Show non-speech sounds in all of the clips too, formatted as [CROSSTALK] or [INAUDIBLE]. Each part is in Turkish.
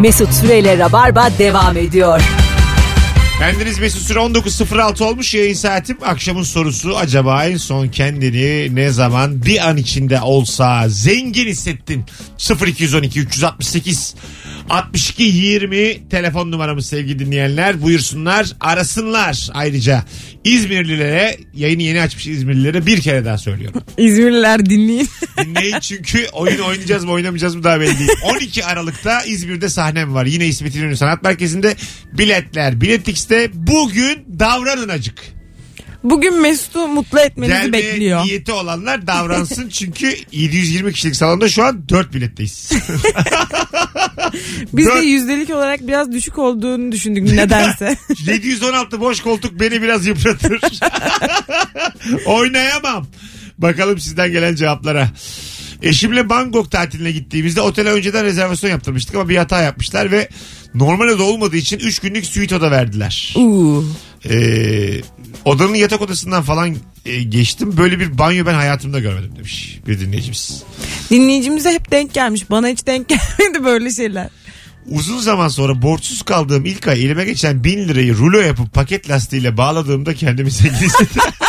Mesut Süreyle Rabarba devam ediyor. Bendeniz Mesut Süre 19.06 olmuş yayın saatim. Akşamın sorusu acaba en son kendini ne zaman bir an içinde olsa zengin hissettin? 0212 368 62 20 telefon numaramız sevgili dinleyenler. Buyursunlar arasınlar ayrıca. İzmirlilere yayını yeni açmış İzmirlilere bir kere daha söylüyorum. [LAUGHS] İzmirliler dinleyin. [LAUGHS] Dinleyin çünkü oyun oynayacağız mı oynamayacağız mı daha belli değil. 12 Aralık'ta İzmir'de sahnem var. Yine İsmet İnönü Sanat Merkezi'nde biletler. Biletix'te bugün davranın acık. Bugün Mesut'u mutlu etmenizi Gelmeye bekliyor. niyeti olanlar davransın çünkü [LAUGHS] 720 kişilik salonda şu an 4 biletteyiz. [LAUGHS] Biz de Dört- yüzdelik olarak biraz düşük olduğunu düşündük nedense. [LAUGHS] 716 boş koltuk beni biraz yıpratır. Oynayamam. Bakalım sizden gelen cevaplara. Eşimle Bangkok tatiline gittiğimizde otele önceden rezervasyon yaptırmıştık ama bir hata yapmışlar ve normal oda olmadığı için 3 günlük suite oda verdiler. Uuu. Ee, odanın yatak odasından falan e, geçtim. Böyle bir banyo ben hayatımda görmedim demiş bir dinleyicimiz. Dinleyicimize hep denk gelmiş. Bana hiç denk [LAUGHS] gelmedi böyle şeyler. Uzun zaman sonra borçsuz kaldığım ilk ay elime geçen bin lirayı rulo yapıp paket lastiğiyle bağladığımda kendimi zengin hissettim. [LAUGHS]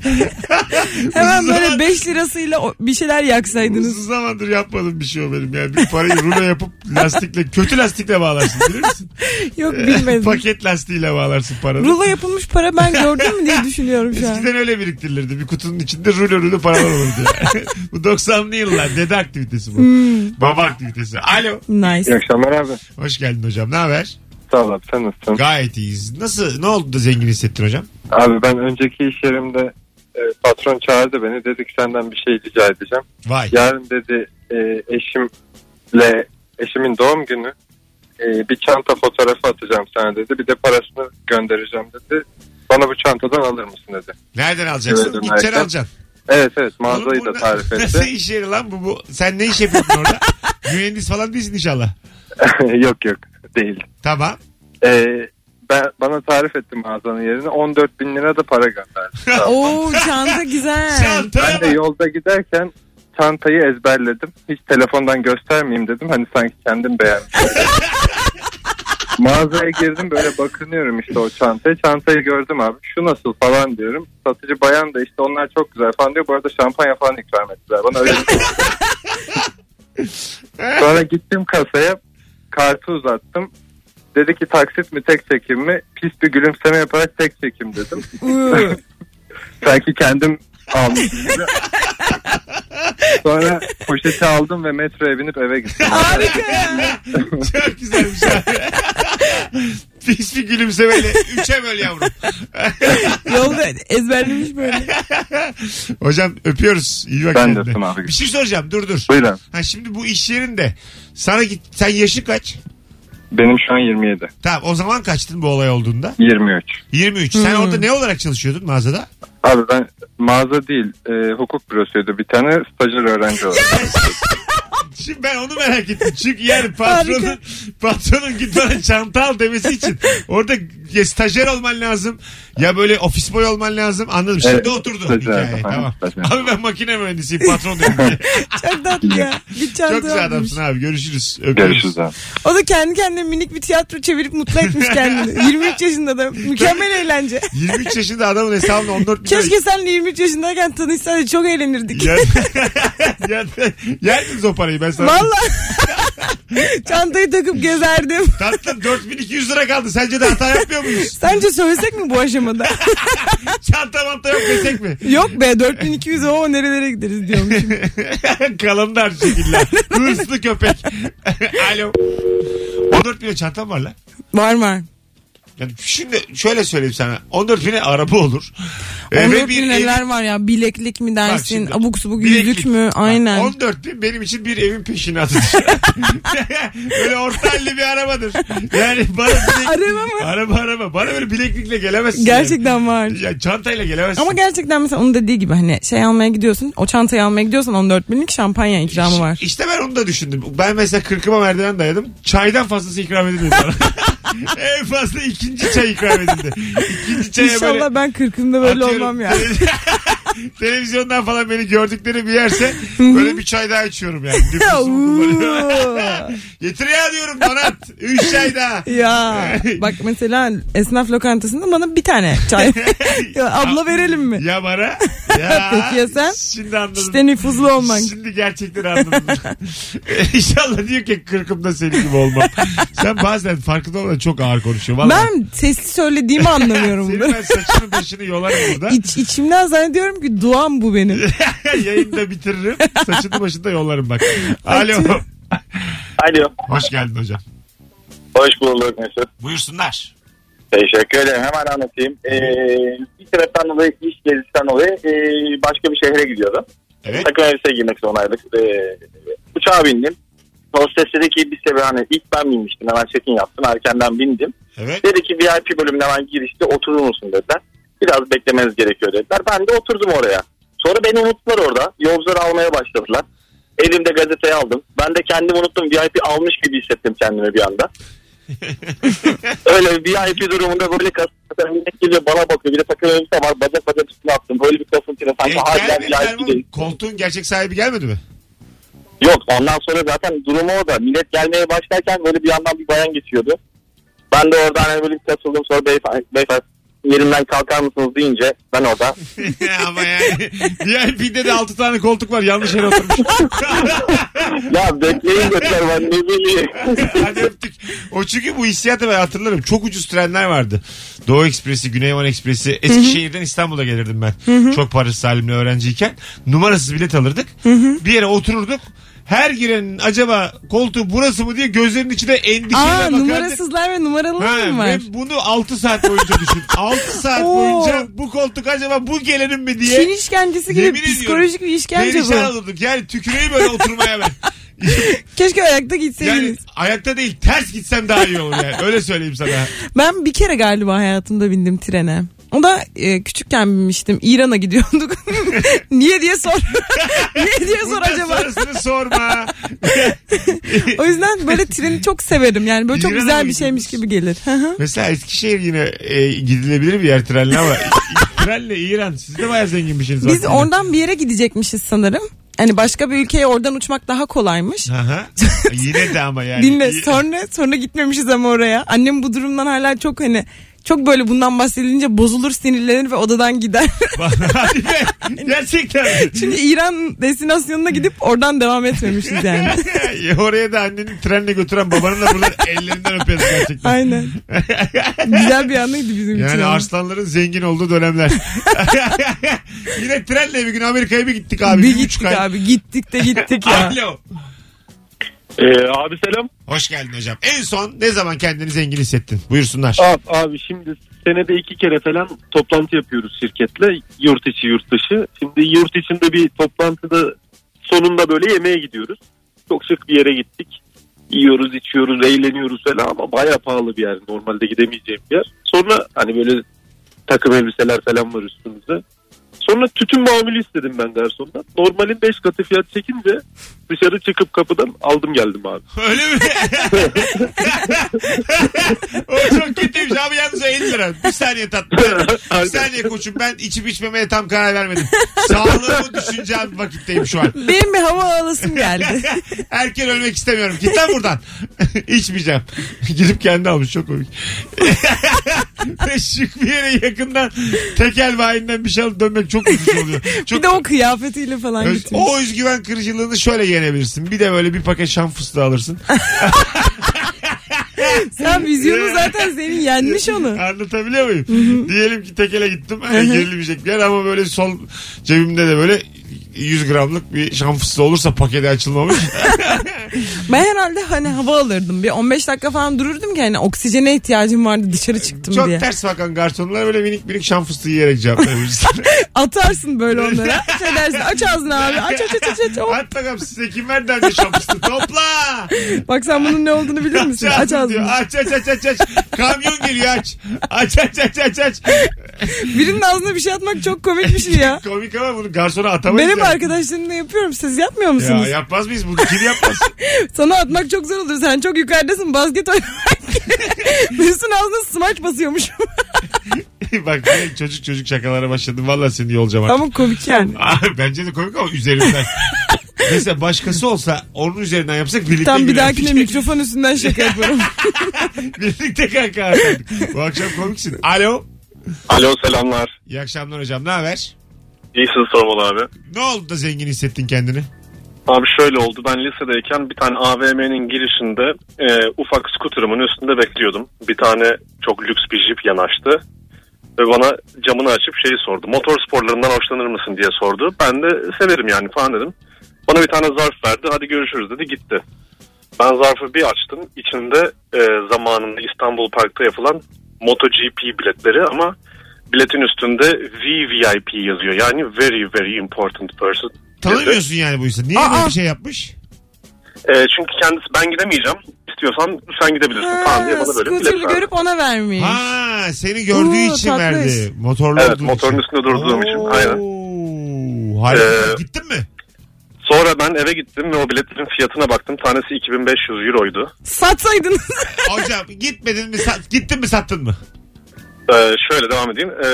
[LAUGHS] Hemen böyle zaman- 5 lirasıyla bir şeyler yaksaydınız. Uzun zamandır yapmadığım bir şey o benim yani. Bir parayı rulo yapıp lastikle, kötü lastikle bağlarsın bilir misin? [LAUGHS] Yok bilmedim. [LAUGHS] Paket lastiğiyle bağlarsın paranı. Rulo yapılmış para ben gördüm mü diye düşünüyorum şu an. Eskiden öyle biriktirilirdi. Bir kutunun içinde rulo rulo paralar olurdu. bu 90'lı yıllar. Dede aktivitesi bu. Hmm. Baba aktivitesi. Alo. Nice. İyi akşamlar abi. Hoş geldin hocam. Ne haber? Sağ ol abi sen nasılsın? Gayet iyiyiz. Nasıl? Ne oldu da zengin hissettin hocam? Abi ben önceki iş yerimde patron çağırdı beni. Dedi ki senden bir şey rica edeceğim. Vay. Yarın dedi e, eşimle eşimin doğum günü e, bir çanta fotoğrafı atacağım sana dedi. Bir de parasını göndereceğim dedi. Bana bu çantadan alır mısın dedi. Nereden alacaksın? Evet, Gideceksin alacaksın. Evet evet mağazayı Oğlum da tarif [LAUGHS] Nasıl etti. iş yeri lan bu? bu? Sen ne iş yapıyorsun orada? [LAUGHS] Mühendis falan değilsin inşallah. yok yok değil. Tamam. E, ben, bana tarif etti mağazanın yerini. 14 bin lira da para gönderdi. [LAUGHS] Oo çanta güzel. Ben de yolda giderken çantayı ezberledim. Hiç telefondan göstermeyeyim dedim. Hani sanki kendim beğenmişim. [LAUGHS] Mağazaya girdim böyle bakınıyorum işte o çantaya. Çantayı gördüm abi. Şu nasıl falan diyorum. Satıcı bayan da işte onlar çok güzel falan diyor. Bu arada şampanya falan ikram ettiler. Bana öyle bir şey. [LAUGHS] Sonra gittim kasaya. Kartı uzattım. Dedi ki taksit mi tek çekim mi? Pis bir gülümseme yaparak tek çekim dedim. [LAUGHS] Sanki kendim almışım gibi. Sonra poşeti aldım ve metroya binip eve gittim. Harika ya. [LAUGHS] Çok güzelmiş abi. Pis bir gülümsemeyle. Üçe böl yavrum. [LAUGHS] Yolda ezberlemiş böyle. Hocam öpüyoruz. İyi bak Ben de kendine. öptüm abi. Bir şey soracağım dur dur. Buyurun. Ha şimdi bu iş yerinde sana git sen yaşı kaç? Benim şu an 27. Tamam o zaman kaçtın bu olay olduğunda? 23. 23. Sen orada ne olarak çalışıyordun mağazada? Abi ben mağaza değil e, hukuk bürosuydu bir tane stajyer öğrenci olarak. [LAUGHS] Şimdi ben onu merak ettim. Çünkü yani patronun, patronun git bana çanta al demesi için orada ya stajyer olman lazım ya böyle ofis boy olman lazım. Anladım. Şimdi Evet, oturdu stajyer, hikaye. Tamam. stajyer. Abi ben makine mühendisiyim patron dedim diye. [LAUGHS] Çok tatlı ya. Bir Çok güzel adamsın abi. Görüşürüz. Öpüyoruz. Görüşürüz abi. O da kendi kendine minik bir tiyatro çevirip mutlu etmiş kendini. [LAUGHS] 23 yaşında da mükemmel eğlence. 23 yaşında adamın hesabına 14 bin Keşke senle 23 yaşındayken tanışsaydık çok eğlenirdik. Yer, yer, [LAUGHS] yerdiniz o parayı ben sana. Valla. Çantayı takıp gezerdim. Tatlım 4200 lira kaldı. Sence de hata yapmıyor muyuz? [LAUGHS] Sence söylesek mi bu aşamada? [LAUGHS] Çanta manta yok desek mi? Yok be 4200 o nerelere gideriz diyormuşum. [LAUGHS] Kalınlar şekiller. Hırslı köpek. Alo. 14 bin çantam var lan. Var mı? Yani şimdi şöyle söyleyeyim sana. 14 bine araba olur. [LAUGHS] Ee, 14 ve bir bin ev- neler var ya bileklik mi dersin şimdi, abuk subuk bileklik. yüzük mü Bak, aynen. 14 bin benim için bir evin peşinatı. [LAUGHS] böyle orta halli bir arabadır. Yani bana [LAUGHS] bilek... Araba mı? Araba araba. Bana böyle bileklikle gelemezsin. Gerçekten var. Yani. Ya çantayla gelemezsin. Ama gerçekten mesela onun dediği gibi hani şey almaya gidiyorsun o çantayı almaya gidiyorsan 14 binlik şampanya ikramı var. İşte ben onu da düşündüm. Ben mesela kırkıma merdiven dayadım. Çaydan fazlası ikram edilmedi bana. [LAUGHS] en fazla ikinci çay ikram edildi. İkinci çaya İnşallah böyle ben kırkımda böyle atıyorum, olmam ya. tele- [LAUGHS] Televizyondan falan beni gördükleri bir yerse böyle bir çay daha içiyorum yani. Nüfusum böyle. [LAUGHS] Getir ya diyorum donat. Üç çay daha. Ya bak mesela esnaf lokantasında bana bir tane çay. ya abla verelim mi? Ya bana. Ya. Peki ya sen? Şimdi anladım. İşte nüfuzlu olmak. Şimdi gerçekten anladım. İnşallah diyor ki kırkımda senin gibi olmam. Sen bazen farkında olmadan çok ağır konuşuyorsun. Vallahi. Ben sesli söylediğimi [LAUGHS] anlamıyorum Senin ben saçını başını yolarım burada. İç, içimden zannediyorum ki duam bu benim. [LAUGHS] Yayında bitiririm. Saçını başını da yollarım bak. Alo. Alo. Hoş geldin hocam. Hoş bulduk Mesut. Buyursunlar. Teşekkür ederim. Hemen anlatayım. Ee, bir sebepten dolayı iş gezisinden dolayı ee, başka bir şehre gidiyordum. Evet. Takım elbise giymek zorundaydık. Ee, uçağa bindim. Hostes dedi ki bir sebebi hani ilk ben binmiştim. Hemen check-in yaptım. Erkenden bindim. Evet. Dedi ki VIP bölümüne hemen girişte oturur musun dediler. Biraz beklemeniz gerekiyor dediler. Ben de oturdum oraya. Sonra beni unuttular orada. Yolcuları almaya başladılar. Elimde gazeteyi aldım. Ben de kendimi unuttum. VIP almış gibi hissettim kendimi bir anda. [LAUGHS] Öyle bir VIP durumunda böyle millet geliyor bana bakıyor. Bir de takım elbise var. Bacak bacak üstüne attım. Böyle bir kasıntıyla sanki E, hala VIP değil. Koltuğun gerçek sahibi gelmedi mi? Yok ondan sonra zaten durumu o da. Millet gelmeye başlarken böyle bir yandan bir bayan geçiyordu. Ben de orada hani böyle bir kasıldım sonra beyefendi, beyefendi yerimden kalkar mısınız deyince ben orada [LAUGHS] Ama yani VIP'de de 6 tane koltuk var. Yanlış yere oturmuş. [LAUGHS] ya bekleyin götür ben ne bileyim. [LAUGHS] Hadi öptük. O çünkü bu hissiyatı ben hatırlarım. Çok ucuz trenler vardı. Doğu Ekspresi, Güney Van Ekspresi. Eskişehir'den İstanbul'a gelirdim ben. Çok parasız halimle öğrenciyken. Numarasız bilet alırdık. Bir yere otururduk. Her girenin acaba koltuğu burası mı diye gözlerinin içine endişeyle Aa bakardık. numarasızlar ve numaralılar mı var? ve bunu 6 saat boyunca düşün. [LAUGHS] 6 saat Oo. boyunca bu koltuk acaba bu gelenin mi diye. Çin işkencesi gibi Yemin ediyorum, psikolojik bir işkence Perişan bu. olurduk. Yani tüküreyim böyle oturmaya ben. [LAUGHS] Keşke ayakta Yani gitseydiniz. ayakta değil ters gitsem daha iyi olur yani. Öyle söyleyeyim sana. Ben bir kere galiba hayatımda bindim trene. O da e, küçükken binmiştim. İran'a gidiyorduk. [LAUGHS] Niye diye sor. [LAUGHS] Niye diye sor Bundan acaba? sonrasını sorma. [LAUGHS] O yüzden böyle treni çok severim. Yani böyle çok İran'a güzel mı bir şeymiş gibi gelir. Hı hı. Mesela Eskişehir yine e, gidilebilir bir yer trenle ama trenle İran siz de bayağı zenginmişsiniz. Biz vaktinde. oradan bir yere gidecekmişiz sanırım. Hani başka bir ülkeye oradan uçmak daha kolaymış. Aha. Yine de ama yani. Dinle sonra sonra gitmemişiz ama oraya. Annem bu durumdan hala çok hani çok böyle bundan bahsedilince bozulur sinirlenir ve odadan gider. [LAUGHS] Hadi be. Gerçekten. Çünkü İran destinasyonuna gidip oradan devam etmemişiz yani. [LAUGHS] Oraya da anneni trenle götüren babanın da burada ellerinden öperiz gerçekten. Aynen. Güzel bir anıydı bizim için. Yani arslanların zengin olduğu dönemler. [LAUGHS] Yine trenle bir gün Amerika'ya bir gittik abi. bir buçuk gittik ay. abi gittik de gittik ya. Alo. Ee, abi selam. Hoş geldin hocam. En son ne zaman kendini zengin hissettin? Buyursunlar. Abi, abi şimdi senede iki kere falan toplantı yapıyoruz şirketle. Yurt içi yurt dışı. Şimdi yurt içinde bir toplantıda sonunda böyle yemeğe gidiyoruz. Çok şık bir yere gittik. Yiyoruz, içiyoruz, eğleniyoruz falan ama baya pahalı bir yer. Normalde gidemeyeceğim bir yer. Sonra hani böyle takım elbiseler falan var üstümüzde. Sonra tütün mamülü istedim ben garsondan. Normalin 5 katı fiyat çekince dışarı çıkıp kapıdan aldım geldim abi. [LAUGHS] Öyle mi? [LAUGHS] o çok kötüymüş abi yalnız o 50 lira. Bir saniye tatlım. [LAUGHS] Bir saniye koçum ben içip içmemeye tam karar vermedim. Sağlığımı düşüneceğim vakitteyim şu an. Benim bir hava alasım geldi. Erken ölmek istemiyorum. Git lan buradan. İçmeyeceğim. Gidip kendi almış çok komik. Şık bir yere yakından tekel bayinden bir şey alıp dönmek çok ucuz oluyor. Çok bir de o kıyafetiyle falan Öz- gitmiş. o özgüven kırıcılığını şöyle yenebilirsin. Bir de böyle bir paket şam fıstığı alırsın. [LAUGHS] Sen vizyonu zaten senin yenmiş onu. Anlatabiliyor muyum? Diyelim ki tekele gittim. Hani bir yer ama böyle sol cebimde de böyle 100 gramlık bir şam fıstığı olursa paketi açılmamış. [LAUGHS] Ben herhalde hani hava alırdım. Bir 15 dakika falan dururdum ki hani oksijene ihtiyacım vardı dışarı çıktım Çok diye. ters bakan garsonlar böyle minik minik şam fıstığı yiyerek cevap. [LAUGHS] Atarsın böyle onlara. [LAUGHS] Şey dersin aç ağzını abi aç aç aç aç. aç. Hop. At bakalım size kim verdi önce şam fıstığı? Topla! Bak sen bunun ne olduğunu bilir misin? Aç ağzını diyor. Aç aç aç aç aç. Kamyon geliyor aç. Aç aç aç aç aç. Birinin ağzına bir şey atmak çok komik bir şey ya. Komik ama bunu garsona atamayız. Benim yani. arkadaşlarımla yapıyorum. Siz yapmıyor Ya musunuz? yapmaz mıyız bunu? Kim yapmaz? [LAUGHS] Sana atmak çok zor olur. Sen çok yukarıdasın basket oynamak. [LAUGHS] Mesut'un ağzına smaç basıyormuş. [LAUGHS] Bak çocuk çocuk şakalara başladım. Valla seni yolacağım artık. Ama komik yani. Bence de komik ama üzerimden. Mesela başkası olsa onun üzerinden yapsak birlikte Tam bir dahakine mikrofon üstünden şaka yaparım. birlikte kanka. Bu akşam komiksin. Alo. Alo selamlar. İyi akşamlar hocam. Ne haber? İyisin sormalı abi. Ne oldu da zengin hissettin kendini? Abi şöyle oldu. Ben lisedeyken bir tane AVM'nin girişinde e, ufak skuterumun üstünde bekliyordum. Bir tane çok lüks bir jip yanaştı. Ve bana camını açıp şeyi sordu. Motor sporlarından hoşlanır mısın diye sordu. Ben de severim yani falan dedim. Bana bir tane zarf verdi. Hadi görüşürüz dedi gitti. Ben zarfı bir açtım. İçinde e, zamanında İstanbul Park'ta yapılan MotoGP biletleri ama biletin üstünde VVIP yazıyor. Yani very very important person. Tanımıyorsun yani bu insanı. Niye Aa. böyle bir şey yapmış? E, çünkü kendisi ben gidemeyeceğim. İstiyorsan sen gidebilirsin falan diye Ha, bana böyle bilet verdi. görüp ona vermiş. Ha seni gördüğü Oo, için tatlış. verdi. Motorlu Evet, olduğu motorun için. üstünde durduğum için, aynen. Oo, Harika. Ee, Gittin mi? Sonra ben eve gittim ve o biletlerin fiyatına baktım. Tanesi 2500 euroydu. Satsaydınız. Hocam gitmedin mi? Sat, gittin mi sattın mı? Ee, şöyle devam edeyim. Ee,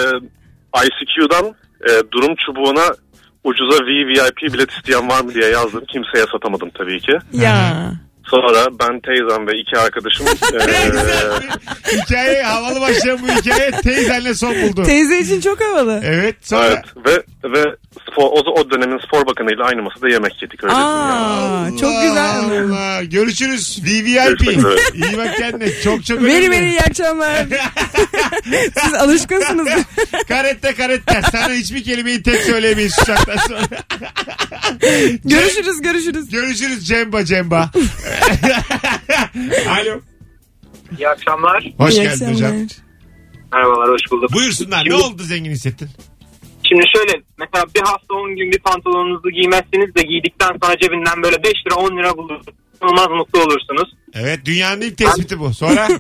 ICQ'dan e, durum çubuğuna ucuza VVIP bilet isteyen var mı diye yazdım. Kimseye satamadım tabii ki. ya. Sonra ben teyzem ve iki arkadaşım [LAUGHS] ee, hikaye havalı başlayan bu hikaye teyzenle son buldu. Teyze için çok havalı. evet sonra evet ve ve spor, o, o dönemin spor bakanıyla aynı masada yemek yedik öyle. Aa, çok güzel. Allah. Görüşürüz. VVIP. Görüşmek üzere. İyi bak kendine. Çok çok Veri önemli. veri iyi akşamlar. [LAUGHS] Siz alışkınsınız. karette karette. Sana hiçbir kelimeyi tek söyleyemeyiz şu saatten sonra. görüşürüz görüşürüz. Görüşürüz Cemba Cemba. [LAUGHS] [LAUGHS] Alo. İyi akşamlar. Hoş İyi geldin akşamlar. hocam. Merhabalar, hoş bulduk. Buyursunlar. Ne Şimdi- oldu zengin hissettin? Şimdi şöyle, mesela bir hafta 10 gün bir pantolonunuzu giymezseniz de giydikten sonra cebinden böyle 5 lira 10 lira bulursunuz. İnanılmaz mutlu olursunuz. Evet dünyanın ilk tespiti bu. Sonra [LAUGHS]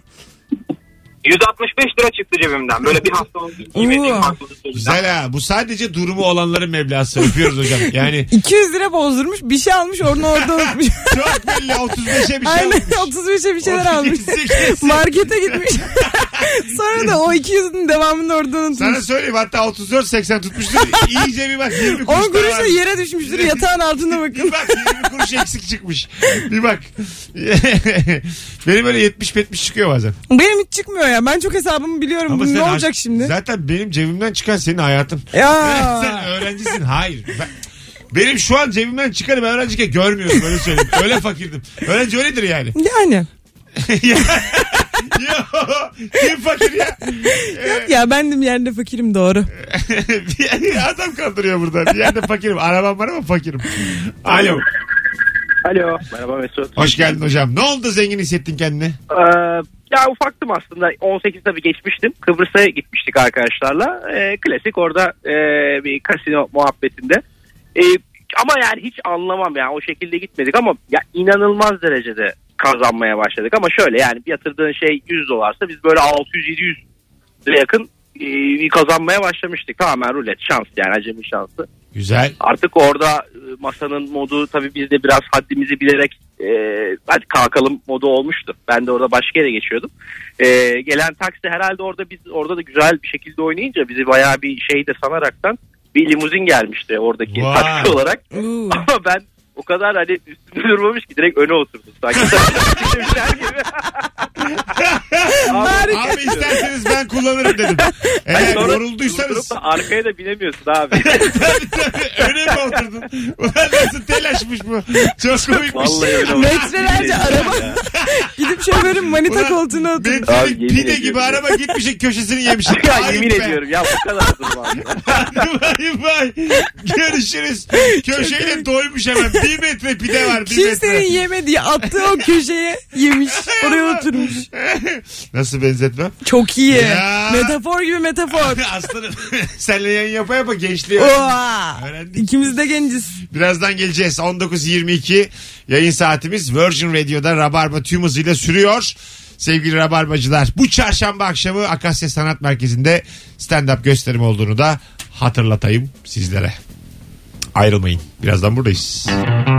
165 lira çıktı cebimden. Böyle bir hafta 10 gün giymediğim Oo. pantolon cebinden. güzel ha. Bu sadece durumu olanların meblası. Öpüyoruz hocam. Yani [LAUGHS] 200 lira bozdurmuş bir şey almış onu orada [LAUGHS] unutmuş. çok belli 35'e bir şey Aynen olmuş. 35'e bir şeyler 38'e almış. kesin. Markete gitmiş. [LAUGHS] Sonra da o 200'ün devamını orada unutmuş. Sana söyleyeyim hatta 34-80 tutmuştur. İyice bir bak 20 kuruş 10 daha kuruş da var. yere düşmüştür yatağın altına bakın. Bir bak 20 kuruş eksik çıkmış. Bir bak. Benim böyle 70-70 çıkıyor bazen. Benim hiç çıkmıyor ya ben çok hesabımı biliyorum. Bu sen ne olacak şimdi? Zaten benim cebimden çıkan senin hayatın. Ya. [LAUGHS] Sen öğrencisin. Hayır. Ben- benim şu an cebimden çıkanı ben öğrenciyken görmüyorum öyle söyleyeyim. [LAUGHS] Öyle fakirdim. Öğrenci öyledir yani. Yani. [LAUGHS] Ya- kim fakir ya? Ya ben de yerde fakirim doğru. Bir Adam kandırıyor burada. Bir yerde fakirim. Arabam var ama fakirim. Alo. Alo. Merhaba Mesut. Hoş geldin hocam. Ne oldu zengin hissettin kendini? Ee, ya ufaktım aslında. 18 tabii geçmiştim. Kıbrıs'a gitmiştik arkadaşlarla. Ee, klasik orada e, bir kasino muhabbetinde. Ee, ama yani hiç anlamam yani o şekilde gitmedik ama ya inanılmaz derecede kazanmaya başladık. Ama şöyle yani bir yatırdığın şey 100 dolarsa biz böyle 600-700 lira yakın e, bir kazanmaya başlamıştık. Tamamen rulet şans yani acemi şansı. Güzel. Artık orada e, masanın modu tabii biz de biraz haddimizi bilerek e, hadi kalkalım modu olmuştu. Ben de orada başka yere geçiyordum. E, gelen taksi herhalde orada biz orada da güzel bir şekilde oynayınca bizi bayağı bir şey de sanaraktan bir limuzin gelmişti oradaki Vay. taksi olarak. Uuu. Ama ben o kadar hani üstünde durmamış ki direkt öne oturdum. Sanki gibi. Abi, Abi isterseniz ben kullanırım dedim. [LAUGHS] Eğer sonra yorulduysanız arkaya da binemiyorsun abi. [LAUGHS] tabii tabii öne mi oturdun? Ulan nasıl telaşmış bu? Çok komikmiş. Vallahi öyle. Metrelerce araba [LAUGHS] gidip şoförün manita Ulan koltuğuna oturdu. Abi, Metrelik pide ediyorum gibi araba gitmişin köşesini yemiş. ya Ayıp yemin be. ediyorum ya bu kadar durmam. Bay bay. Görüşürüz. Köşeyle doymuş hemen. Bir metre pide var. Bir Kimsenin metre. yemediği attığı o köşeye yemiş. Oraya oturmuş. Nasıl benzetmem? Çok iyi. Ya. Metafor gibi metafor. [LAUGHS] Aslanım [LAUGHS] senle yayın yapa yapa gençliği Oha. öğrendik. İkimiz de genciz. Birazdan geleceğiz. 19.22 yayın saatimiz Virgin Radio'da Rabarba tüm hızıyla sürüyor. Sevgili Rabarbacılar bu çarşamba akşamı Akasya Sanat Merkezi'nde stand-up gösterim olduğunu da hatırlatayım sizlere. Ayrılmayın. Birazdan buradayız.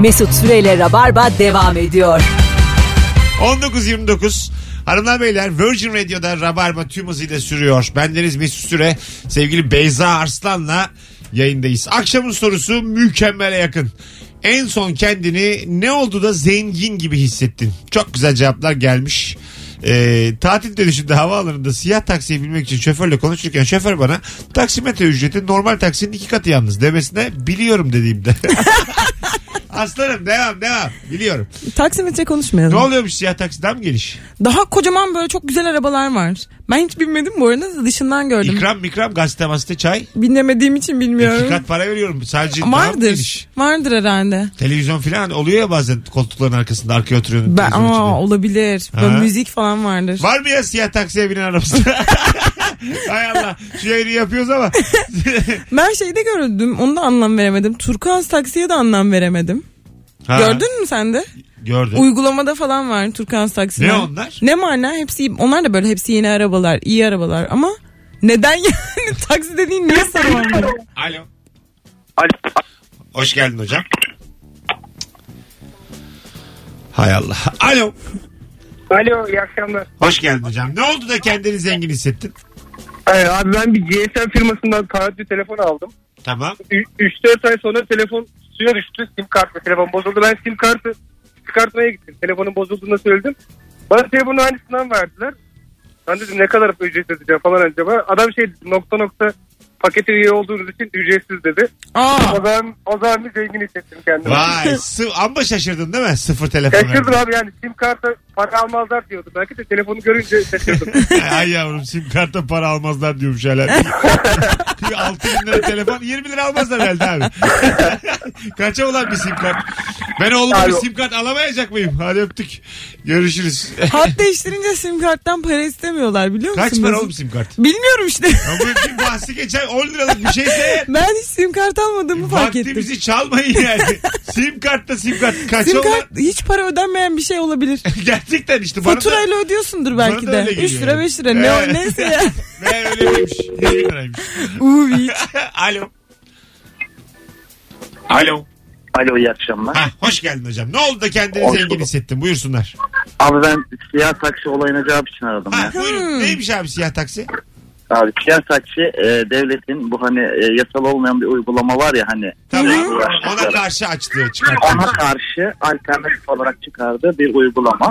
Mesut Süreyle Rabarba devam ediyor. 19.29 Hanımlar beyler Virgin Radio'da Rabarba tüm hızıyla sürüyor. Bendeniz Mesut Süre sevgili Beyza Arslan'la yayındayız. Akşamın sorusu mükemmele yakın. En son kendini ne oldu da zengin gibi hissettin? Çok güzel cevaplar gelmiş. Ee, tatil dönüşünde havaalanında siyah taksiye binmek için şoförle konuşurken şoför bana taksimetre ücreti normal taksinin iki katı yalnız demesine biliyorum dediğimde. [LAUGHS] Aslanım devam devam biliyorum. Taksimetre konuşmayalım. Ne oluyormuş siyah taksiden mi geliş? Daha kocaman böyle çok güzel arabalar var. Ben hiç bilmedim bu arada da dışından gördüm. İkram mikram gazete masite çay. Bilemediğim için İki bilmiyorum. kat para veriyorum. Sadece Vardır. geniş? Vardır herhalde. Televizyon falan oluyor ya bazen koltukların arkasında arkaya oturuyorsun. Ben, televizyon içinde. aa, olabilir. Böyle müzik falan vardır. Var mı ya siyah taksiye binen arabasında? [LAUGHS] [LAUGHS] Hay Allah şu yayını yapıyoruz ama. [LAUGHS] Ben şeyde gördüm onu da anlam veremedim. Turkuaz taksiye de anlam veremedim. Ha, Gördün mü sen de? Gördüm. Uygulamada falan var Turkuaz taksiler. Ne onlar? Ne mana hepsi onlar da böyle hepsi yeni arabalar iyi arabalar ama neden yani [LAUGHS] taksi dediğin niye sorun Alo. Alo. Hoş geldin hocam. Hay Allah. Alo. Alo iyi akşamlar. Hoş geldin hocam. Ne oldu da kendini zengin hissettin? Ee, abi ben bir GSM firmasından taahhütlü telefon aldım. Tamam. 3-4 ay sonra telefon suya düştü. Sim kartla telefon bozuldu. Ben sim kartı çıkartmaya gittim. Telefonun bozulduğunu söyledim. Bana telefonun aynısından verdiler. Ben dedim ne kadar ücret ödeyeceğim falan acaba. Adam şey nokta nokta pakete üye olduğunuz için ücretsiz dedi. Aa, O zaman, o zaman bir zengin hissettim kendimi. Vay. sı- amma şaşırdın değil mi? Sıfır telefon. Şaşırdım abi yani sim kartı para almazlar diyordu. Belki de telefonu görünce şaşırdım. [LAUGHS] Ay yavrum sim kartta para almazlar diyormuş hala. [LAUGHS] Bir 6 bin lira telefon 20 lira almazlar herhalde abi. [LAUGHS] Kaça olan bir sim kart? Ben oğluma bir sim kart alamayacak mıyım? Hadi öptük. Görüşürüz. hat değiştirince sim karttan para istemiyorlar biliyor musun? Kaç para oğlum sim kart? Bilmiyorum işte. Ya bu bir bahsi geçen 10 liralık bir şeyse ben hiç sim kart almadığımı fark ettim. vaktimizi çalmayın yani. sim kartta sim kart. Kaça Sim olan? kart hiç para ödenmeyen bir şey olabilir. Gerçekten işte. bana da- Faturayla ödüyorsundur bana belki da de. öyle 3 geliyor lira yani. 5 lira ne Evet. o neyse [LAUGHS] ya. Meğer öyleymiş. 20 liraymış. Uvi. Alo. Alo. Alo iyi akşamlar. Ha, hoş geldin hocam. Ne oldu da kendini Hoş zengin bulduk. hissettin? Buyursunlar. Abi ben siyah taksi olayına cevap için aradım Ha, ya. buyurun. Neymiş abi siyah taksi? Abi siyah taksi e, devletin bu hani e, yasal olmayan bir uygulama var ya hani. Tamam. e, Ona uğraştıkları. karşı açtığı çıkarttığı. Ona karşı alternatif olarak çıkardığı bir uygulama.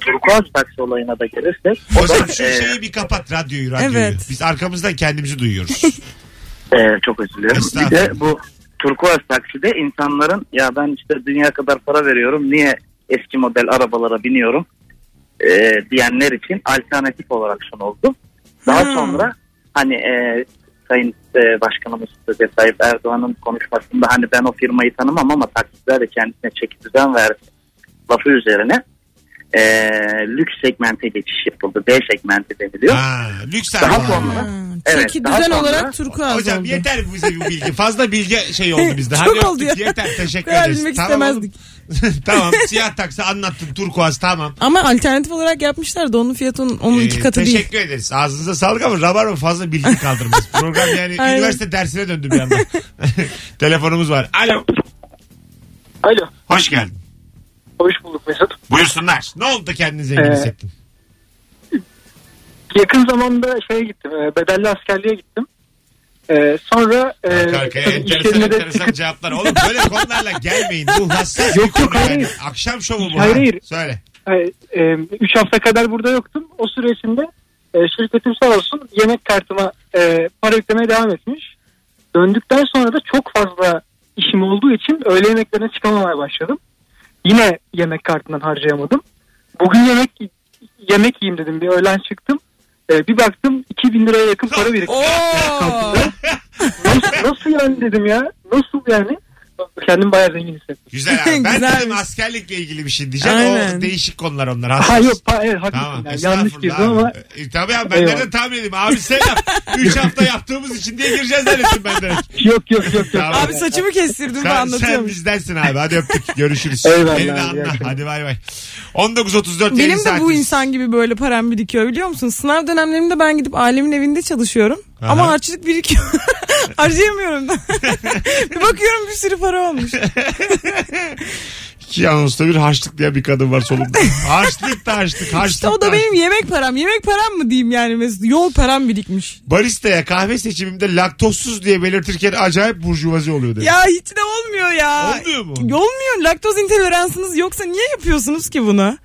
Turkuaz taksi olayına da gelirsek. O da Hocam şu e, şeyi bir kapat radyoyu radyoyu. Evet. Biz arkamızdan kendimizi duyuyoruz. [LAUGHS] e, çok özür dilerim. Bir de bu turkuaz takside insanların ya ben işte dünya kadar para veriyorum niye eski model arabalara biniyorum e, diyenler için alternatif olarak sunuldu. Daha Hmm. sonra hani e, Sayın e, Başkanımız Recep Tayyip Erdoğan'ın konuşmasında hani ben o firmayı tanımam ama taksiciler de kendisine çeki düzen verdi lafı üzerine e, lüks segmente geçiş yapıldı. D segmenti deniliyor. ha, lüks Daha araba. sonra Ha, Evet, Çeki daha düzen sonra- olarak turkuaz Hocam oldu. yeter bize bu bilgi. Fazla bilgi şey oldu bizde. [LAUGHS] Çok Hadi oldu ya. Yeter teşekkür Kadar ederiz. bilmek istemezdik. [LAUGHS] tamam siyah taksi anlattın turkuaz tamam. Ama alternatif olarak yapmışlar da onun fiyatı onun, onun Ee, iki katı değil. teşekkür ederiz. Ağzınıza sağlık ama rabarba fazla bilgi kaldırmaz. [LAUGHS] Program yani Aynen. üniversite dersine döndü bir anda. Telefonumuz var. Alo. Alo. Hoş geldin. Hoş bulduk Mesut. Buyursunlar. Ne oldu da kendini zengin Ee, hissettin? Yakın zamanda şeye gittim. e, Bedelli askerliğe gittim. E, sonra e, arkaya enteresan de enteresan cevaplar. Oğlum böyle konularla gelmeyin. Bu hassas Yok, bir konu hayır, yani. Akşam şovu bu. Hayır, ha. hayır. Söyle. 3 hafta kadar burada yoktum. O süresinde e, şirketim sağ olsun yemek kartıma e, para yüklemeye devam etmiş. Döndükten sonra da çok fazla işim olduğu için öğle yemeklerine çıkamamaya başladım. Yine yemek kartından harcayamadım. Bugün yemek yemek yiyeyim dedim. Bir öğlen çıktım. E, bir baktım 2000 liraya yakın para birikti. Nasıl, nasıl yani dedim ya? Nasıl yani? Kendimi bayağı zengin hissettim. Güzel abi. Ben Güzelmiş. dedim askerlikle ilgili bir şey diyeceğim. O Aynen. değişik konular onlar. Ha hassas. yok pa- evet, haklısın. Tamam. yani. Yanlış estağfurullah girdim abi. ama E, tabii abi ben Eyvallah. nereden tahmin edeyim. Abi selam. 3 hafta yaptığımız için diye gireceğiz zannettim ben direkt. [LAUGHS] yok yok yok. yok. Tamam. Abi saçımı kestirdim de Sen, sen anlatıyormuş. bizdensin abi. Hadi öptük. Görüşürüz. Eyvallah Beni de abi, iyi anla. akşamlar. Hadi bay bay. 19.34 yayın Benim de bu saatimiz. insan gibi böyle param birikiyor biliyor musun? Sınav dönemlerimde ben gidip ailemin evinde çalışıyorum. Aha. Ama harçlık birikiyor. [LAUGHS] Harcayamıyorum da. [LAUGHS] bir bakıyorum bir sürü para olmuş. [LAUGHS] İki anonsta bir harçlık diye bir kadın var solumda. harçlık da harçlık. harçlık İşte o da harçlık. benim yemek param. Yemek param mı diyeyim yani Mesut? Yol param birikmiş. Baristaya kahve seçimimde laktozsuz diye belirtirken acayip burjuvazi oluyor dedi. Ya hiç de olmuyor ya. Olmuyor mu? Olmuyor. Laktoz intoleransınız yoksa niye yapıyorsunuz ki bunu?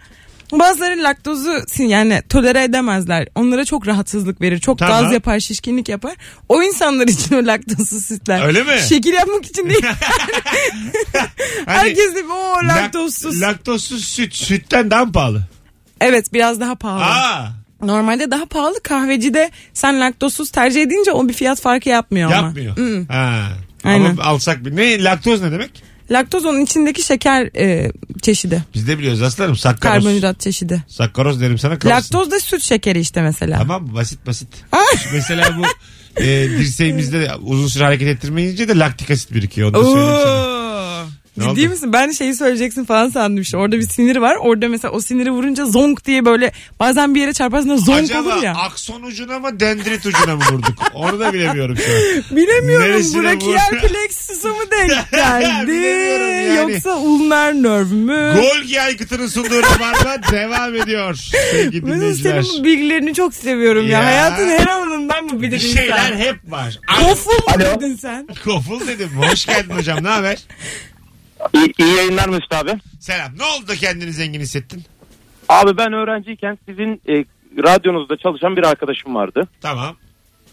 Bazıları laktozu yani tolere edemezler. Onlara çok rahatsızlık verir. Çok Tamam. gaz yapar, şişkinlik yapar. O insanlar için o laktozsuz sütler. Öyle mi? Şekil yapmak için değil. [LAUGHS] [LAUGHS] Hani Herkes de o lak- laktozsuz. laktozsuz süt. Sütten daha mı pahalı? evet biraz daha pahalı. Aa, Normalde daha pahalı kahvecide sen laktozsuz tercih edince o bir fiyat farkı yapmıyor ama. yapmıyor. Mm. Ha. Aynen. Ama alsak bir. Ne laktoz ne demek? Laktoz onun içindeki şeker e, çeşidi. Biz de biliyoruz aslanım. Sakkaroz. Karbonhidrat çeşidi. Sakkaroz derim sana kalırsın. Laktoz da süt şekeri işte mesela. Tamam basit basit. Mesela bu e, dirseğimizde [LAUGHS] uzun süre hareket ettirmeyince de laktik asit birikiyor. Onu da söyleyeyim sana. Ciddi oldu? misin? Ben şeyi söyleyeceksin falan sandım işte. Orada bir sinir var. Orada mesela o siniri vurunca zonk diye böyle bazen bir yere çarparsın da zonk Acaba olur ya. akson ucuna mı dendrit ucuna mı vurduk? Onu da bilemiyorum şu an. Bilemiyorum. Neresine Brachial vur- [LAUGHS] plexus'a mı denk [LAUGHS] geldi? Bilemiyorum yani. Yoksa ulnar nerv mü? Golgi aygıtının sunduğu rabarba [LAUGHS] devam ediyor. Sevgili Mesut dinleyiciler. senin bu bilgilerini çok seviyorum ya. Ya. Hayatın her alanından mı Bir bilir şeyler insan? hep var. Koful mu dedin sen? Koful dedim. Hoş geldin hocam. Ne haber? İyi, iyi yayınlar Mesut abi. Selam. Ne oldu da kendini zengin hissettin? Abi ben öğrenciyken sizin e, radyonuzda çalışan bir arkadaşım vardı. Tamam.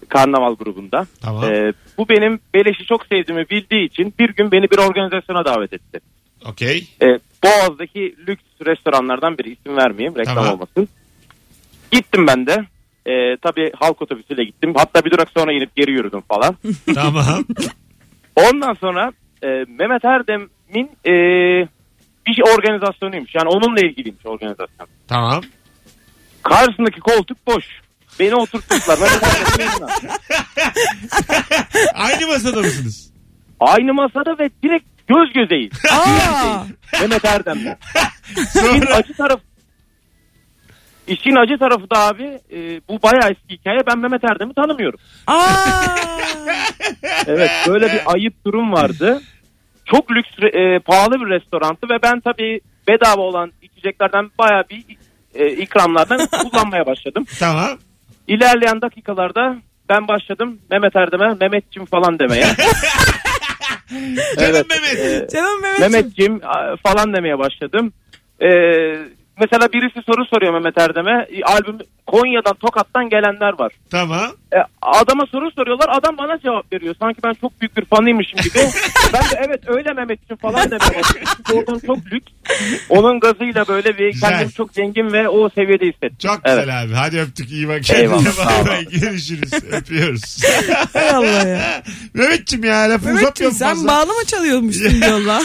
Karnaval grubunda. Tamam. E, bu benim beleşi çok sevdiğimi bildiği için bir gün beni bir organizasyona davet etti. Okey. E, Boğaz'daki lüks restoranlardan biri isim vermeyeyim reklam Tamam. olmasın. Gittim ben de. E, tabii halk otobüsüyle gittim. Hatta bir durak sonra inip geri yürüdüm falan. Tamam. [LAUGHS] Ondan sonra e, Mehmet Erdem'in e, bir organizasyonuymuş. Yani onunla ilgiliymiş organizasyon. tamam. Karşısındaki koltuk boş. Beni Erdem'in yanına. [LAUGHS] Aynı masada mısınız? Aynı masada ve direkt göz gözeyiz. Aa, Mehmet Erdem'le. [LAUGHS] İşin Sonra acı tarafı İşin acı tarafı da abi e, bu bayağı eski hikaye. Ben Mehmet Erdem'i tanımıyorum. aa. Evet böyle bir ayıp durum vardı. Çok lüks e, pahalı bir restorantı ve ben tabii bedava olan içeceklerden bayağı bir e, ikramlardan [LAUGHS] kullanmaya başladım. tamam. İlerleyen dakikalarda ben başladım Mehmet Erdem'e Mehmetçim falan demeye. [LAUGHS] Canım Evet, Mehmet. e, Canım Mehmetciğim. Mehmetçim a, falan demeye başladım. Ee, mesela birisi soru soruyor Mehmet Erdem'e. E, Albüm Konya'dan Tokat'tan gelenler var. Tamam. E, adama soru soruyorlar. Adam bana cevap veriyor. Sanki ben çok büyük bir fanıymışım gibi. [LAUGHS] ben de evet öyle Mehmetçim falan demeye oradan çok lüks. Onun gazıyla böyle bir Güzel. kendimi çok zengin ve o seviyede hissettim. Çok Evet. güzel abi. Hadi öptük. iyi bak kendine. Bay. Görüşürüz. Öpüyoruz. [LAUGHS] Hay Allah ya. [LAUGHS] Mehmetciğim ya lafı Mehmetciğim uzatmıyorum sen fazla. bağlama çalıyormuşsun diyorlar.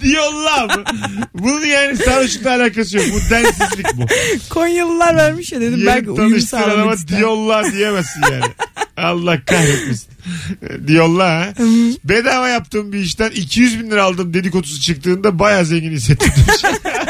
Diyolla mı? Bunun yani sarhoşlukla alakası yok. Bu densizlik bu. Konyalılar vermiş ya dedim Yeni belki uyum sağlamak ister. diyolla diyemezsin yani. [LAUGHS] Allah kahretmesin. diyolla ha. Bedava yaptığım bir işten 200 bin lira aldım dedikodusu çıktığında baya zengin hissettim. [LAUGHS]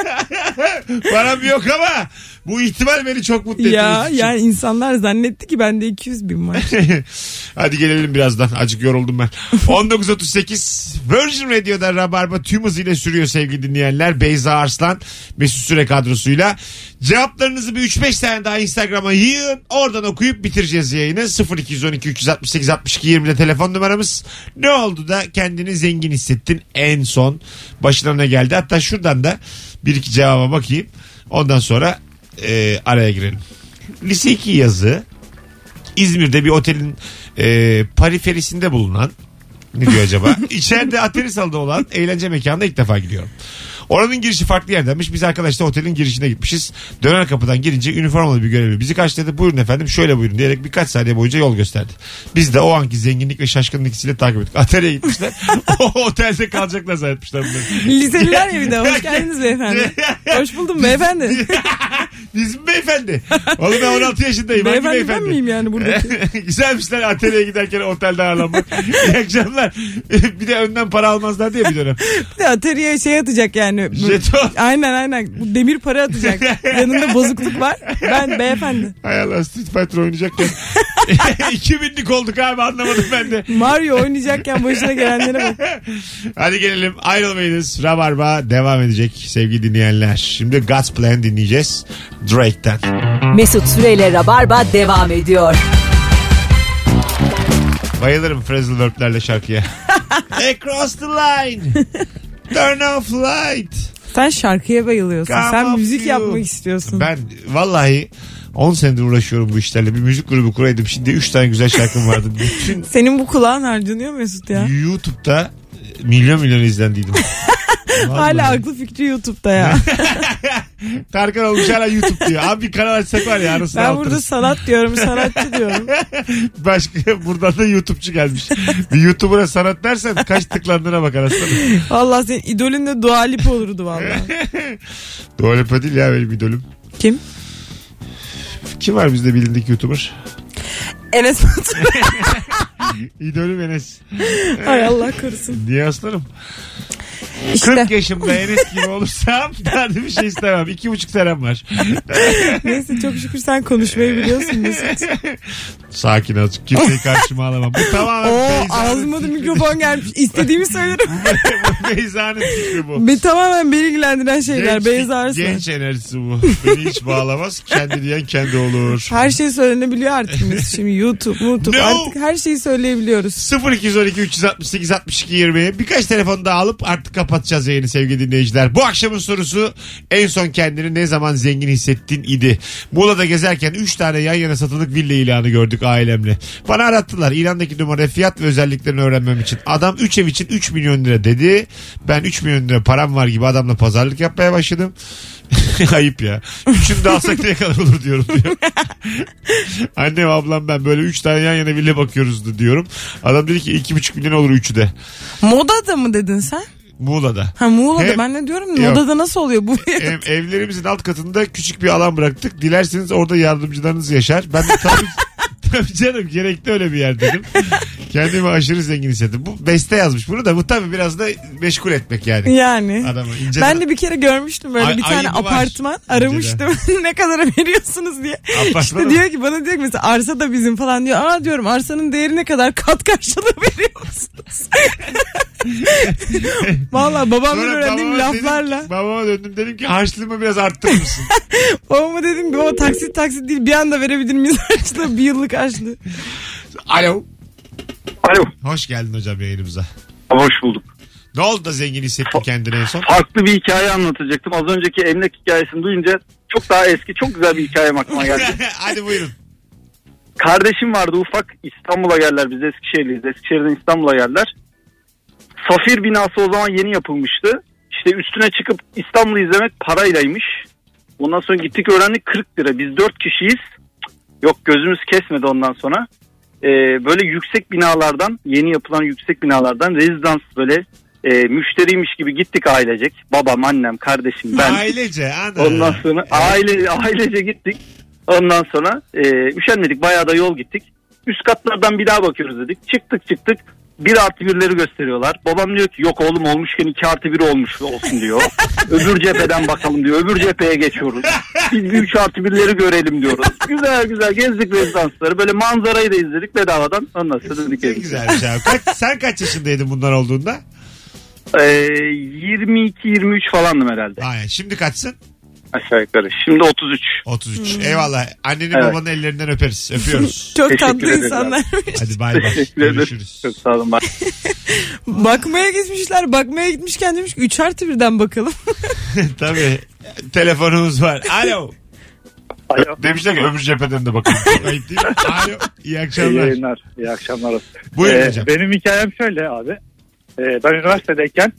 [LAUGHS] Param yok ama bu ihtimal beni çok mutlu etti. Ya yani insanlar zannetti ki bende 200 bin var. [LAUGHS] Hadi gelelim birazdan. Acık yoruldum ben. [LAUGHS] 19.38 Virgin Radio'da Rabarba tüm hızıyla sürüyor sevgili dinleyenler. Beyza Arslan Mesut Süre kadrosuyla. Cevaplarınızı bir 3-5 tane daha Instagram'a yığın. Oradan okuyup bitireceğiz yayını. 0212 368 62 20'de telefon numaramız. Ne oldu da kendini zengin hissettin en son? Başına ne geldi? Hatta şuradan da bir iki cevaba bakayım. Ondan sonra e, araya girelim. Lise 2 yazı İzmir'de bir otelin e, periferisinde bulunan ne diyor acaba? [LAUGHS] İçeride ateri salonu olan eğlence mekanına ilk defa gidiyorum. Oranın girişi farklı yerdenmiş. Biz arkadaşlar otelin girişine gitmişiz. Döner kapıdan girince üniformalı bir görevli bizi karşıladı. Buyurun efendim şöyle buyurun diyerek birkaç saniye boyunca yol gösterdi. Biz de o anki zenginlik ve şaşkınlık hissiyle takip ettik. [LAUGHS] Ateriye gitmişler. [LAUGHS] o otelde kalacaklar zannetmişler bunları. Liseliler ya bir de. Hoş geldiniz beyefendi. [LAUGHS] Hoş buldum beyefendi. Biz mi beyefendi? Oğlum ben 16 yaşındayım. Hangi beyefendi ben beyefendi? miyim yani buradaki? Güzelmişler atölyeye giderken otelde ağırlanmak. İyi akşamlar. bir de önden para almazlar diye bir dönem. Bir de ateriye şey atacak yani. Jeton. [LAUGHS] Aynen aynen. Bu demir para atacak. [LAUGHS] Yanında bozukluk var. Ben beyefendi. Hay Allah Street Fighter oynayacakken [LAUGHS] 2000'lik olduk abi anlamadım ben de. Mario oynayacakken başına gelenlere bak. Hadi gelelim ayrılmayınız. Rabarba devam edecek sevgili dinleyenler. Şimdi God's Plan dinleyeceğiz Drake'ten. Mesut Süreyle Rabarba devam ediyor. Bayılırım phrasal verb'lerle şarkıya. Across the line. Turn off light. Sen şarkıya bayılıyorsun. Come Sen off müzik you. yapmak istiyorsun. Ben vallahi 10 senedir uğraşıyorum bu işlerle. Bir müzik grubu kuraydım. Şimdi 3 tane güzel şarkım vardı. [LAUGHS] Bütün Senin bu kulağın harcanıyor Mesut ya. YouTube'da milyon milyon izlendiydim. [LAUGHS] Vallahi. Hala aklı fikri YouTube'da ya. [LAUGHS] Tarkan hala YouTube diyor. Abi bir kanal açsak var ya arasına ben burada altırız. sanat diyorum, sanatçı diyorum. [LAUGHS] Başka buradan da YouTube'cu gelmiş. Bir YouTuber'a sanat dersen kaç tıklandığına bak arasına. Vallahi senin idolün de Dua Lipa olurdu vallahi. [LAUGHS] Dua Lipa değil ya benim idolüm. Kim? Kim var bizde bilindik YouTuber? Enes Batur. [LAUGHS] İdolüm Enes. Ay Allah korusun. Niye aslanım? İşte 40 yaşımda Enes gibi olursam [LAUGHS] daha da bir şey istemem. İki buçuk senem var. [LAUGHS] neyse çok şükür sen konuşmayı biliyorsun Mesut. [LAUGHS] Sakin azıcık. Kimseyi karşıma alamam. Bu tamamen Oo ağzıma da mikrofon gelmiş. İstediğimi söylerim. Bu Beyza'nın fikri bu. Be tamamen beni ilgilendiren şeyler. Genç- Beyza Arslan. Genç enerjisi bu. Beni hiç bağlamaz. Kendi diyen kendi olur. Her şey söylenebiliyor artık Mesut. Şimdi YouTube, YouTube No. artık her şeyi söyleyebiliyoruz. 0212 368 62 20 birkaç telefon daha alıp artık kapatacağız yayını sevgili dinleyiciler. Bu akşamın sorusu en son kendini ne zaman zengin hissettin idi. Muğla'da gezerken 3 tane yan yana satılık villa ilanı gördük ailemle. Bana arattılar ilandaki numara fiyat ve özelliklerini öğrenmem için. Adam 3 ev için 3 milyon lira dedi. Ben 3 milyon lira param var gibi adamla pazarlık yapmaya başladım. [LAUGHS] Ayıp ya. Üçünü de alsak ne kadar olur diyorum diyor. [LAUGHS] Annem ablam ben böyle üç tane yan yana villa bakıyoruz diyorum. Adam dedi ki iki buçuk milyon olur üçü de. Moda'da mı dedin sen? Muğla'da. Ha Muğla'da Hem- ben ne diyorum Yok. Moda'da nasıl oluyor bu? Ev, evlerimizin alt katında küçük bir alan bıraktık. Dilerseniz orada yardımcılarınız yaşar. Ben de tabii, [LAUGHS] tabii canım gerekli öyle bir yer dedim. [LAUGHS] Kendimi aşırı zengin hissettim. Bu beste yazmış bunu da bu tabii biraz da meşgul etmek yani. yani. Adamı ince Ben de bir kere görmüştüm böyle Ay- bir tane ayıbı var. apartman aramıştım [LAUGHS] ne kadar veriyorsunuz diye. Apartman işte mı? diyor ki bana diyor ki mesela arsa da bizim falan diyor. Aa diyorum arsanın değeri ne kadar kat karşılığı veriyor musunuz? [LAUGHS] Valla babamdan Sonra öğrendiğim babama dedim- laflarla. babama döndüm dedim ki harçlığımı biraz arttırır mısın? Babama dedim ki baba taksit taksit değil bir anda verebilir miyiz harçlığı bir yıllık harçlığı. Alo. Alo. Hoş geldin hocam yayınımıza. Hoş bulduk. Ne oldu da zengin hissettin kendini en son? Farklı bir hikaye anlatacaktım. Az önceki emlak hikayesini duyunca çok daha eski, çok güzel bir hikayem aklıma geldi. [LAUGHS] Hadi buyurun. Kardeşim vardı ufak. İstanbul'a geldiler. Biz Eskişehirliyiz. Eskişehir'den İstanbul'a geldiler. Safir binası o zaman yeni yapılmıştı. İşte üstüne çıkıp İstanbul'u izlemek paraylaymış. Ondan sonra gittik öğrendik 40 lira. Biz 4 kişiyiz. Yok gözümüz kesmedi ondan sonra. Ee, böyle yüksek binalardan yeni yapılan yüksek binalardan rezidans böyle e, müşteriymiş gibi gittik ailecek. Babam, annem, kardeşim, ben. [LAUGHS] Ailece ana. Ondan sonra aile ailece gittik. Ondan sonra e, üşenmedik bayağı da yol gittik. Üst katlardan bir daha bakıyoruz dedik. Çıktık çıktık. Bir artı birleri gösteriyorlar. Babam diyor ki yok oğlum olmuşken iki artı bir olmuş olsun diyor. [LAUGHS] Öbür cepheden bakalım diyor. Öbür cepheye geçiyoruz. Biz bir üç artı birleri görelim diyoruz. Güzel güzel gezdik rezidansları. Böyle manzarayı da izledik bedavadan. Sonra dedik Ne güzelmiş abi. Kaç, sen kaç yaşındaydın bunlar olduğunda? Ee, 22-23 falandım herhalde. Aynen. Şimdi kaçsın? Aşağı yukarı. Şimdi 33. 33. Eyvallah. Annenin Evet. babanın ellerinden öperiz. Öpüyoruz. [LAUGHS] Çok Teşekkür tatlı ederim. insanlar. Hadi bay bay. Görüşürüz. Çok sağ olun. Bye. [LAUGHS] Bakmaya gitmişler. Bakmaya gitmişken demiş ki 3 artı birden bakalım. [LAUGHS] Tabii. Telefonumuz var. Alo. Alo. Demişler ki öbür cepheden de bakın. Ayıp değil mi? Alo. İyi İyi akşamlar. yayınlar. İyi akşamlar. Buyurun Ee, hocam. Benim hikayem şöyle abi. Ee, ben üniversitedeyken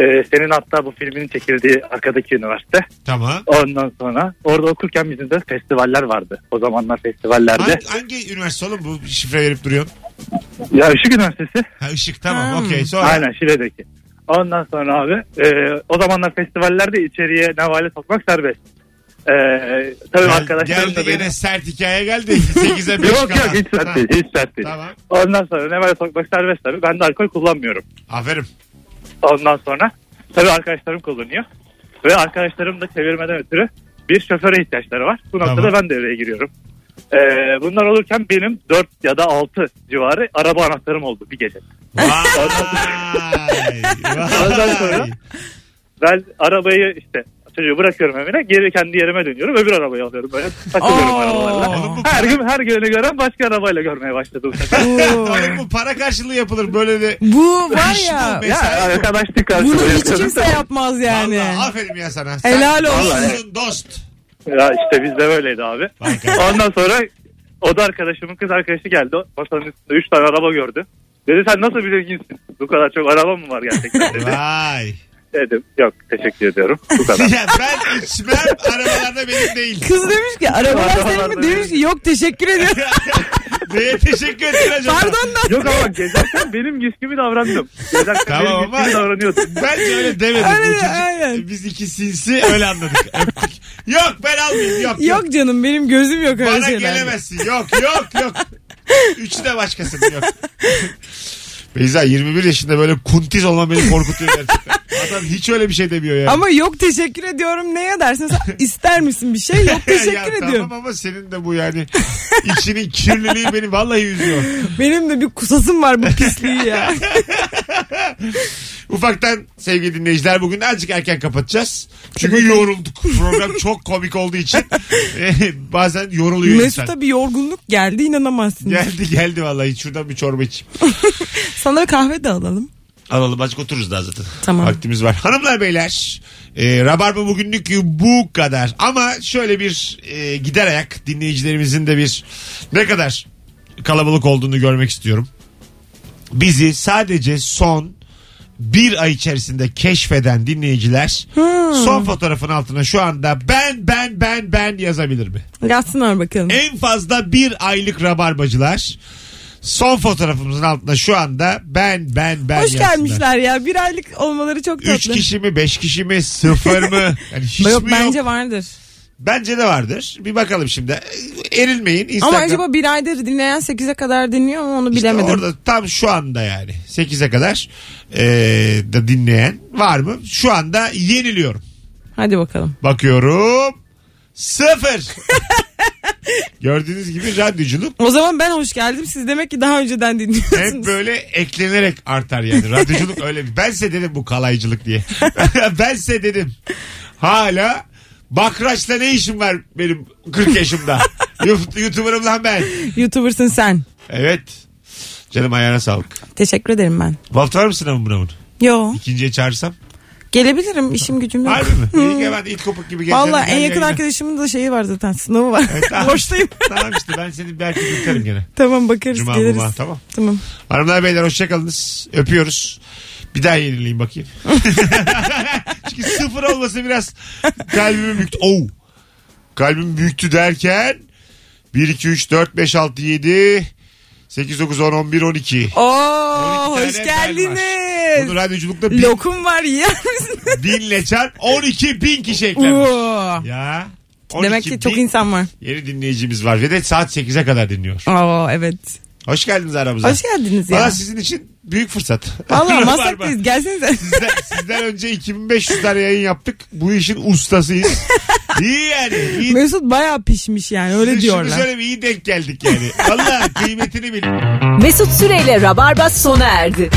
e, senin hatta bu filminin çekildiği arkadaki üniversite. Tamam. Ondan sonra orada okurken bizim de festivaller vardı. O zamanlar festivallerde. Hangi, hangi üniversite oğlum bu şifre verip duruyorsun? Ya Işık Üniversitesi. Ha ışık tamam Hmm. okey sonra. Aynen Şile'deki. Ondan sonra abi e, o zamanlar festivallerde içeriye nevale sokmak serbest. E, tabii Gel, arkadaşlarım da geldi benim... gene sert hikaye geldi. 8'e 5 [LAUGHS] Yok yok hiç sert değil. Hiç sert değil. Tamam. Ondan sonra nevale sokmak serbest tabii. Ben de alkol kullanmıyorum. Aferin. Ondan sonra tabii arkadaşlarım kullanıyor. Ve arkadaşlarım da çevirmeden ötürü bir şoföre ihtiyaçları var. Bu noktada Tamam. ben devreye giriyorum. Ee, bunlar olurken benim 4 ya da 6 civarı araba anahtarım oldu bir gece. Vay. Ondan sonra ben arabayı işte çocuğu bırakıyorum evine geri kendi yerime dönüyorum öbür arabayı alıyorum böyle takılıyorum Aa. arabalarla. Her gün her günü gören başka arabayla görmeye başladı bu sefer. [LAUGHS] Oğlum bu para karşılığı yapılır böyle de. Bu [LAUGHS] var İş bu, ya. mesai ya bu. arkadaşlık Bunu karşılığı hiç yapıyorum. kimse yapmaz yani. Vallahi aferin ya sana. Helal Sen olsun. dostsun, dost. Ya işte bizde böyleydi abi. Vay. Ondan sonra o da arkadaşımın kız arkadaşı geldi. Masanın üstünde 3 tane araba gördü. Dedi sen nasıl bir zenginsin? Bu kadar çok araba mı var gerçekten [LAUGHS] dedi. Vay. Dedim yok teşekkür ediyorum. Bu kadar. [LAUGHS] ya ben içmem arabalarda benim değil. Kız demiş ki arabalar senin mi? Demiş ki yok teşekkür ediyorum. [LAUGHS] Neye teşekkür ettin acaba? Pardon da. yok ama gezerken benim giz gibi davrandım. Gezerken Tamam benim ama- giz gibi davranıyordum. Bence öyle demedim. Aynen, Bu çocuk, aynen. Biz iki sinsi öyle anladık. Öptük. yok ben almayayım yok. Yok, Yok canım benim gözüm yok öyle Bana şeyler. gelemezsin. Yok yok yok. Üçü de başkasının yok. [LAUGHS] Beyza 21 yaşında böyle kuntiz olman beni korkutuyor gerçekten. Adam hiç öyle bir şey demiyor yani. Ama yok teşekkür ediyorum neye dersin? Sen [LAUGHS] ister misin bir şey? Yok [LAUGHS] teşekkür ya, ediyorum. Tamam ama senin de bu yani içinin kirliliği beni vallahi üzüyor. Benim de bir kusasım var bu pisliği ya. [LAUGHS] Ufaktan sevgili dinleyiciler bugün azıcık erken kapatacağız. Çünkü yorulduk. Program çok komik olduğu için e, bazen yoruluyor insan. Mesut'a bir yorgunluk geldi inanamazsın. Geldi geldi vallahi şuradan bir çorba içeyim. Sana kahve de alalım. Alalım azıcık otururuz daha zaten. Tamam. Vaktimiz var. Hanımlar beyler e, Rabarba bugünlük bu kadar. Ama şöyle bir e, gider ayak dinleyicilerimizin de bir ne kadar kalabalık olduğunu görmek istiyorum. Bizi sadece son bir ay içerisinde keşfeden dinleyiciler son fotoğrafın altına şu anda ben ben ben ben yazabilir mi? Yazsınlar bakalım. En fazla bir aylık rabarbacılar son fotoğrafımızın altına şu anda ben ben ben Hoş yazsınlar. gelmişler ya. Bir aylık olmaları çok tatlı. Üç kişi mi beş kişi mi sıfır mı? [LAUGHS] Yani hiç yok mi bence yok? vardır. Bence de vardır. Bir bakalım şimdi. Erilmeyin. Instagram. Ama acaba bir aydır dinleyen 8'e kadar dinliyor mu onu İşte bilemedim. orada tam şu anda yani 8'e kadar e, da dinleyen var mı? Şu anda yeniliyorum. Hadi bakalım. Bakıyorum. Sıfır. [LAUGHS] Gördüğünüz gibi radyoculuk O zaman ben hoş geldim. Siz demek ki daha önceden hep dinliyorsunuz. böyle eklenerek artar yani. Radyoculuk öyle bir. Ben size dedim bu kalaycılık diye. [LAUGHS] ben size dedim. Hala Bakraç'la ne işim var benim 40 yaşımda? Yu- YouTuber'ım lan ben. YouTuber'sın sen. Evet. Canım ayağına sağlık. Teşekkür ederim ben. Bu hafta var mı sınavın bunun? Yo. İkinciye çağırsam? Gelebilirim. işim gücüm yok. Harbi mi? İyi ki [LAUGHS] ben ilk kopuk gibi geleceğim. Valla en Gel yakın yayına. arkadaşımın da şeyi var zaten. Sınavı var. [LAUGHS] tamam. Boştayım. [LAUGHS] tamam işte ben seni belki biterim gene. tamam bakarız Cuma geliriz. muma tamam. Tamam. Hanımlar beyler hoşçakalınız. Öpüyoruz. Bir daha yenileyim bakayım. Çünkü sıfır olması biraz kalbimi büktü. Oh. Kalbim büktü derken 1, 2, 3, 4, 5, 6, 7, 8, 9, 10, 11, 12. Oo 12 hoş var. Bunu radyoculukta bin, Lokum var misin? binle [LAUGHS] çarp 12 bin kişi eklenmiş. Oo. Ya. 12 Demek ki çok bin insan var. Yeni dinleyicimiz var ve de saat 8'e kadar dinliyor. Oo evet. Hoş geldiniz aramıza. Hoş geldiniz ya. Valla sizin için büyük fırsat. Valla [LAUGHS] Rabarba. Maslak'tayız. Gelsenize. Sizden, sizden [LAUGHS] önce 2500 tane yayın yaptık. Bu işin ustasıyız. İyi yani. İyi. Mesut bayağı pişmiş yani öyle Şunu diyorlar. söyleyeyim iyi denk geldik yani. Valla kıymetini bilin. Mesut Süreyle Rabarba sona erdi.